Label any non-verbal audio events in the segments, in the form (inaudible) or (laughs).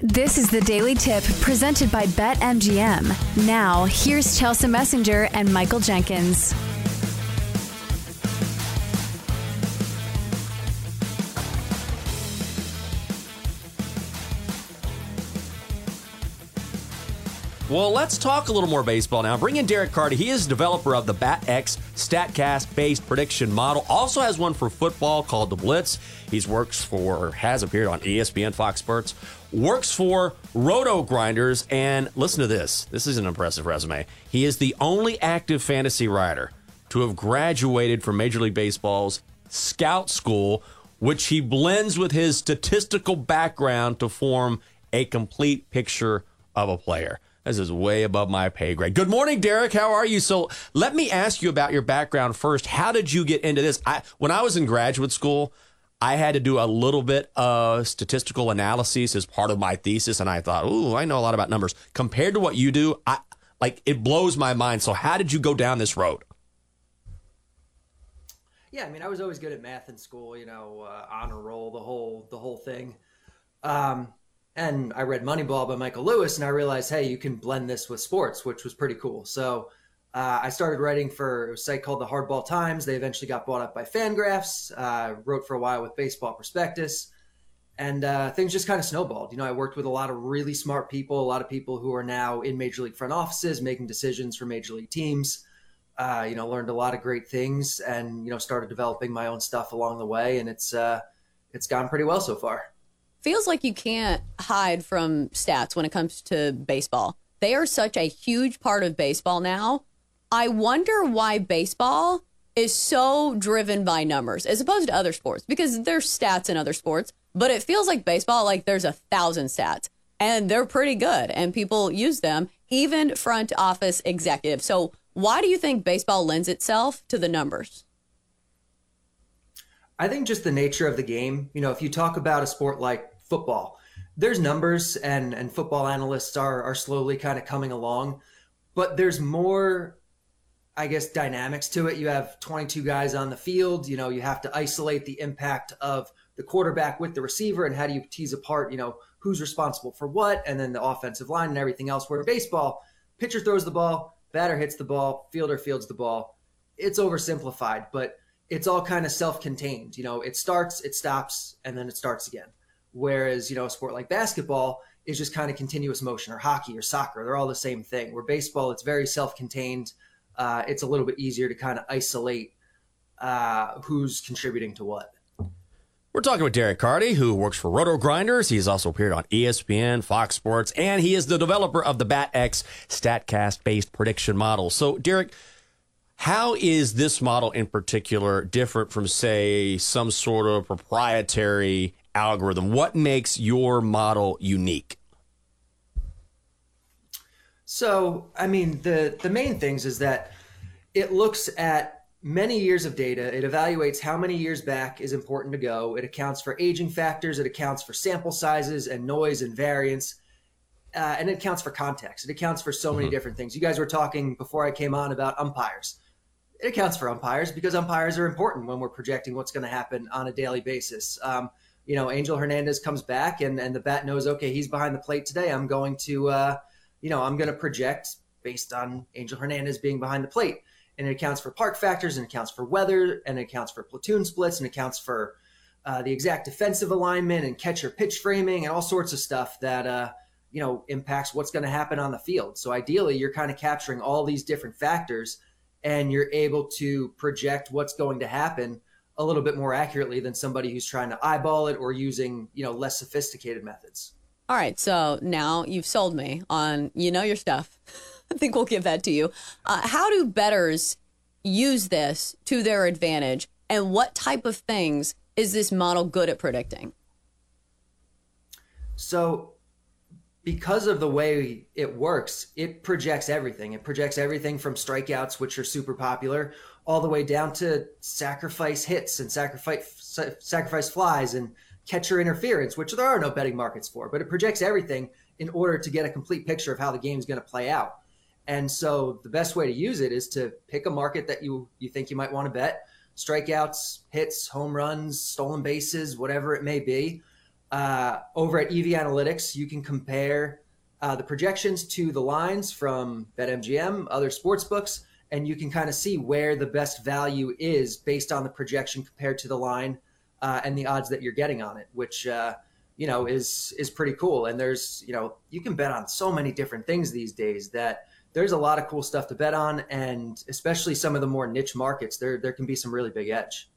This is the Daily Tip presented by BetMGM. Now, here's Chelsea Messenger and Michael Jenkins. Well, let's talk a little more baseball now. Bring in Derek Carty. He is developer of the BatX StatCast based prediction model. Also has one for football called the Blitz. He's works for, has appeared on ESPN, Fox Sports, works for Roto Grinders, and listen to this. This is an impressive resume. He is the only active fantasy writer to have graduated from Major League Baseball's scout school, which he blends with his statistical background to form a complete picture of a player. This is way above my pay grade. Good morning, Derek. How are you? So let me ask you about your background first. How did you get into this? I, when I was in graduate school, I had to do a little bit of statistical analysis as part of my thesis, and I thought, "Ooh, I know a lot about numbers." Compared to what you do, I like it blows my mind. So, how did you go down this road? Yeah, I mean, I was always good at math in school. You know, uh, honor roll, the whole the whole thing. Um, and I read Moneyball by Michael Lewis, and I realized, hey, you can blend this with sports, which was pretty cool. So uh, I started writing for a site called the Hardball Times. They eventually got bought up by Fangraphs. Uh, wrote for a while with Baseball Prospectus, and uh, things just kind of snowballed. You know, I worked with a lot of really smart people, a lot of people who are now in major league front offices, making decisions for major league teams. Uh, you know, learned a lot of great things, and you know, started developing my own stuff along the way, and it's uh, it's gone pretty well so far feels like you can't hide from stats when it comes to baseball. They are such a huge part of baseball now. I wonder why baseball is so driven by numbers as opposed to other sports because there's stats in other sports, but it feels like baseball, like there's a thousand stats and they're pretty good and people use them, even front office executives. So, why do you think baseball lends itself to the numbers? I think just the nature of the game. You know, if you talk about a sport like football. There's numbers, and and football analysts are are slowly kind of coming along, but there's more, I guess, dynamics to it. You have 22 guys on the field. You know, you have to isolate the impact of the quarterback with the receiver, and how do you tease apart, you know, who's responsible for what, and then the offensive line and everything else. Where baseball, pitcher throws the ball, batter hits the ball, fielder fields the ball. It's oversimplified, but it's all kind of self-contained. You know, it starts, it stops, and then it starts again. Whereas, you know, a sport like basketball is just kind of continuous motion or hockey or soccer. They're all the same thing. Where baseball, it's very self contained. Uh, it's a little bit easier to kind of isolate uh, who's contributing to what. We're talking with Derek Carty, who works for Roto Grinders. He's also appeared on ESPN, Fox Sports, and he is the developer of the BatX StatCast based prediction model. So, Derek, how is this model in particular different from, say, some sort of proprietary algorithm? What makes your model unique? So, I mean, the the main things is that it looks at many years of data. It evaluates how many years back is important to go. It accounts for aging factors. It accounts for sample sizes and noise and variance. Uh, and it accounts for context. It accounts for so many mm-hmm. different things. You guys were talking before I came on about umpires. It accounts for umpires because umpires are important when we're projecting what's going to happen on a daily basis. Um, you know, Angel Hernandez comes back and, and the bat knows, okay, he's behind the plate today. I'm going to, uh, you know, I'm going to project based on Angel Hernandez being behind the plate. And it accounts for park factors and accounts for weather and it accounts for platoon splits and accounts for uh, the exact defensive alignment and catcher pitch framing and all sorts of stuff that, uh, you know, impacts what's going to happen on the field. So ideally, you're kind of capturing all these different factors and you're able to project what's going to happen a little bit more accurately than somebody who's trying to eyeball it or using you know less sophisticated methods. All right, so now you've sold me on you know your stuff. (laughs) I think we'll give that to you. Uh, how do bettors use this to their advantage, and what type of things is this model good at predicting? So, because of the way it works, it projects everything. It projects everything from strikeouts, which are super popular, all the way down to sacrifice hits and sacrifice sacrifice flies and catcher interference, which there are no betting markets for, but it projects everything in order to get a complete picture of how the game is going to play out. And so the best way to use it is to pick a market that you you think you might want to bet, strikeouts, hits, home runs, stolen bases, whatever it may be. uh, over at EV Analytics, you can compare uh, the projections to the lines from BetMGM, other sports books, and you can kind of see where the best value is based on the projection compared to the line uh, and the odds that you're getting on it, which uh, you know is is pretty cool. And there's you know you can bet on so many different things these days that there's a lot of cool stuff to bet on, and especially some of the more niche markets, there there can be some really big edge.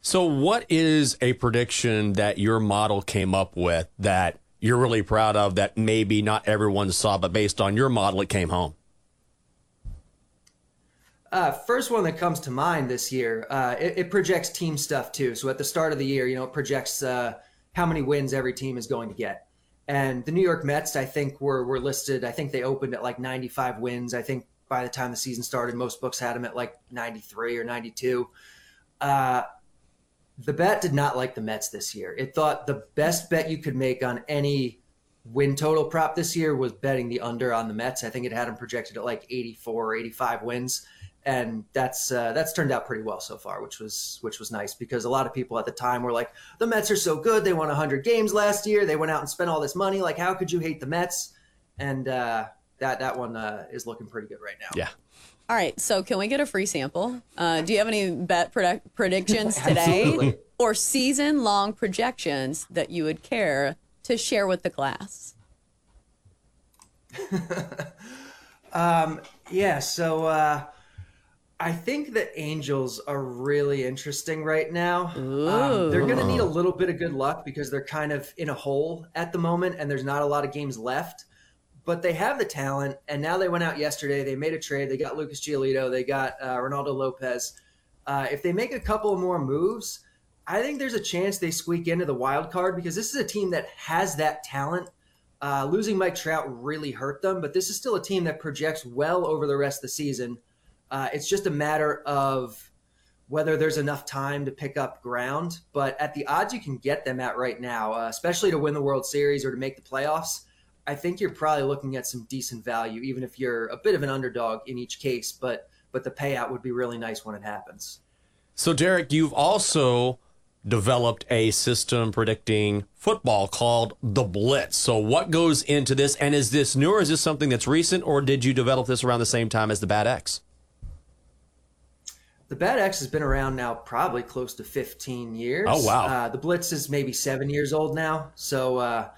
So, what is a prediction that your model came up with that you're really proud of that maybe not everyone saw, but based on your model, it came home? Uh, first one that comes to mind this year, uh, it, it, projects team stuff too. So at the start of the year, you know, it projects uh, how many wins every team is going to get. And the New York Mets, I think, were were listed. I think they opened at like 95 wins. I think by the time the season started, most books had them at like 93 or 92. Uh, the bet did not like the Mets this year. It thought the best bet you could make on any win total prop this year was betting the under on the Mets. I think it had them projected at like 84 or 85 wins and that's uh, that's turned out pretty well so far, which was which was nice because a lot of people at the time were like, the Mets are so good, they won 100 games last year, they went out and spent all this money, like how could you hate the Mets? And uh, that that one uh, is looking pretty good right now. Yeah. All right, so can we get a free sample? Uh, do you have any bet predict- predictions (laughs) today or season long projections that you would care to share with the class? (laughs) um, yeah, so uh, I think the Angels are really interesting right now. Um, they're going to need a little bit of good luck because they're kind of in a hole at the moment and there's not a lot of games left. But they have the talent, and now they went out yesterday. They made a trade. They got Lucas Giolito. They got uh, Reynaldo Lopez. Uh, if they make a couple more moves, I think there's a chance they squeak into the wild card because this is a team that has that talent. Uh, losing Mike Trout really hurt them, but this is still a team that projects well over the rest of the season. Uh, it's just a matter of whether there's enough time to pick up ground. But at the odds you can get them at right now, uh, especially to win the World Series or to make the playoffs, I think you're probably looking at some decent value, even if you're a bit of an underdog in each case. But but the payout would be really nice when it happens. So Derek, you've also developed a system predicting football called the Blitz. So what goes into this, and is this new, or is this something that's recent, or did you develop this around the same time as the BatX? The BatX has been around now probably close to 15 years. Oh, wow. Uh, the Blitz is maybe seven years old now. So uh,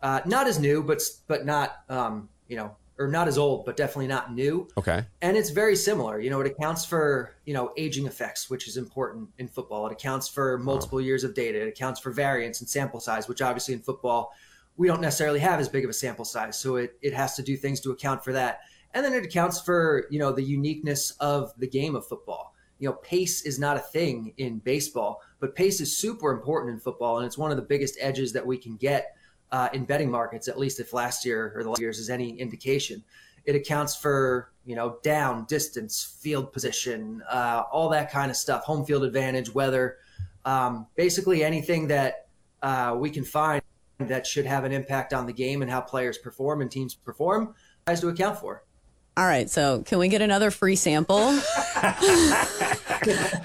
uh, not as new, but but not, um, you know, or not as old, but definitely not new. Okay. And it's very similar. You know, it accounts for, you know, aging effects, which is important in football. It accounts for multiple years of data. It accounts for variance and sample size, which obviously in football, we don't necessarily have as big of a sample size. So it, it has to do things to account for that. And then it accounts for, you know, the uniqueness of the game of football you know, pace is not a thing in baseball, but pace is super important in football, and it's one of the biggest edges that we can get uh, in betting markets. At least if last year or the last years is any indication, it accounts for you know down, distance, field position, uh, all that kind of stuff, home field advantage, weather, um, basically anything that uh, we can find that should have an impact on the game and how players perform and teams perform tries to account for. All right, so can we get another free sample? (laughs)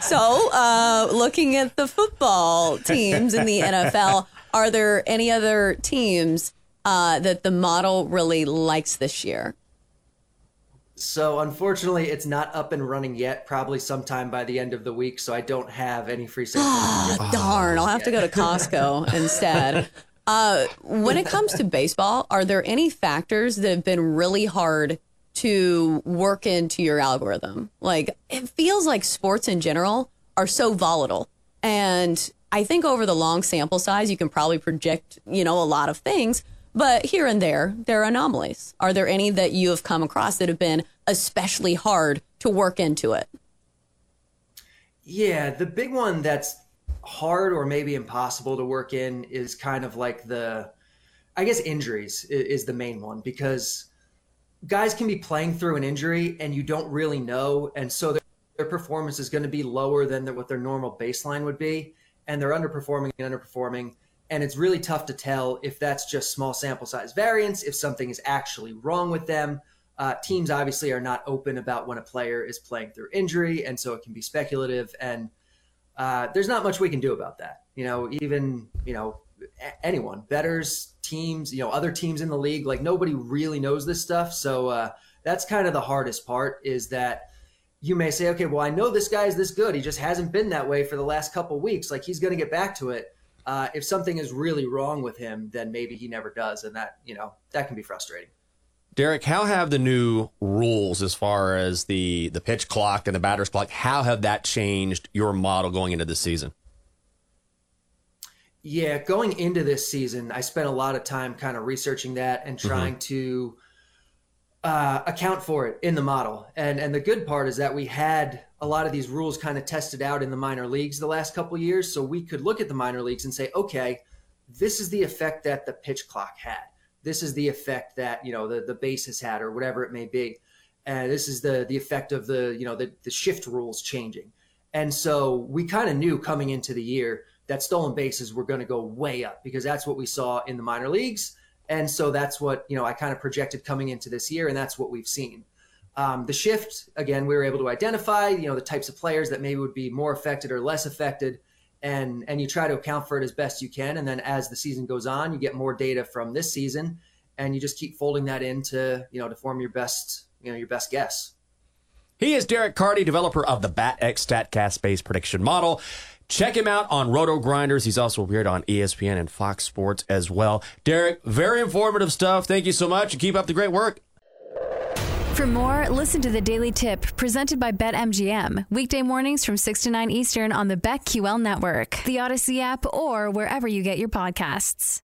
so, uh, looking at the football teams in the NFL, are there any other teams uh, that the model really likes this year? So, unfortunately, it's not up and running yet. Probably sometime by the end of the week. So, I don't have any free samples. oh, darn! I'll have to go to Costco instead. Uh, when it comes to baseball, are there any factors that have been really hard to work into your algorithm. Like it feels like sports in general are so volatile. And I think over the long sample size, you can probably project, you know, a lot of things, but here and there, there are anomalies. Are there any that you have come across that have been especially hard to work into it? Yeah, the big one that's hard or maybe impossible to work in is kind of like the, I guess, injuries is the main one because guys can be playing through an injury and you don't really know, and so their, their performance is going to be lower than the, what their normal baseline would be, and they're underperforming and underperforming. And it's really tough to tell if that's just small sample size variance, if something is actually wrong with them. Uh, teams obviously are not open about when a player is playing through injury, and so it can be speculative. And uh, there's not much we can do about that. You know, even you know anyone, bettors, teams, you know, other teams in the league. Like nobody really knows this stuff. So uh, that's kind of the hardest part is that you may say, okay, well, I know this guy is this good. He just hasn't been that way for the last couple weeks. Like he's going to get back to it. Uh, if something is really wrong with him, then maybe he never does, and that you know that can be frustrating. Derek, how have the new rules as far as the the pitch clock and the batter's clock, how have that changed your model going into the season? Yeah, going into this season, I spent a lot of time kind of researching that and mm-hmm. trying mm-hmm. to uh, account for it in the model. And and the good part is that we had a lot of these rules kind of tested out in the minor leagues the last couple years, so we could look at the minor leagues and say, okay, this is the effect that the pitch clock had. This is the effect that you know the the base has had, or whatever it may be. And this is the the effect of the you know the the shift rules changing. And so we kind of knew coming into the year that stolen bases were going to go way up because that's what we saw in the minor leagues and so that's what, you know, I kind of projected coming into this year, and that's what we've seen. Um, the shift, again, we were able to identify, you know, the types of players that maybe would be more affected or less affected. And, and you try to account for it as best you can. And then as the season goes on, you get more data from this season and you just keep folding that in to, you know, to form your best, you know, your best guess. He is Derek Carty, developer of the BatX StatCast based prediction model. Check him out on Roto Grinders. He's also appeared on ESPN and Fox Sports as well. Derek, very informative stuff. Thank you so much keep up the great work. For more, listen to the Daily Tip presented by BetMGM. Weekday mornings from 6 to 9 Eastern on the BetQL network, the Audacy app, or wherever you get your podcasts.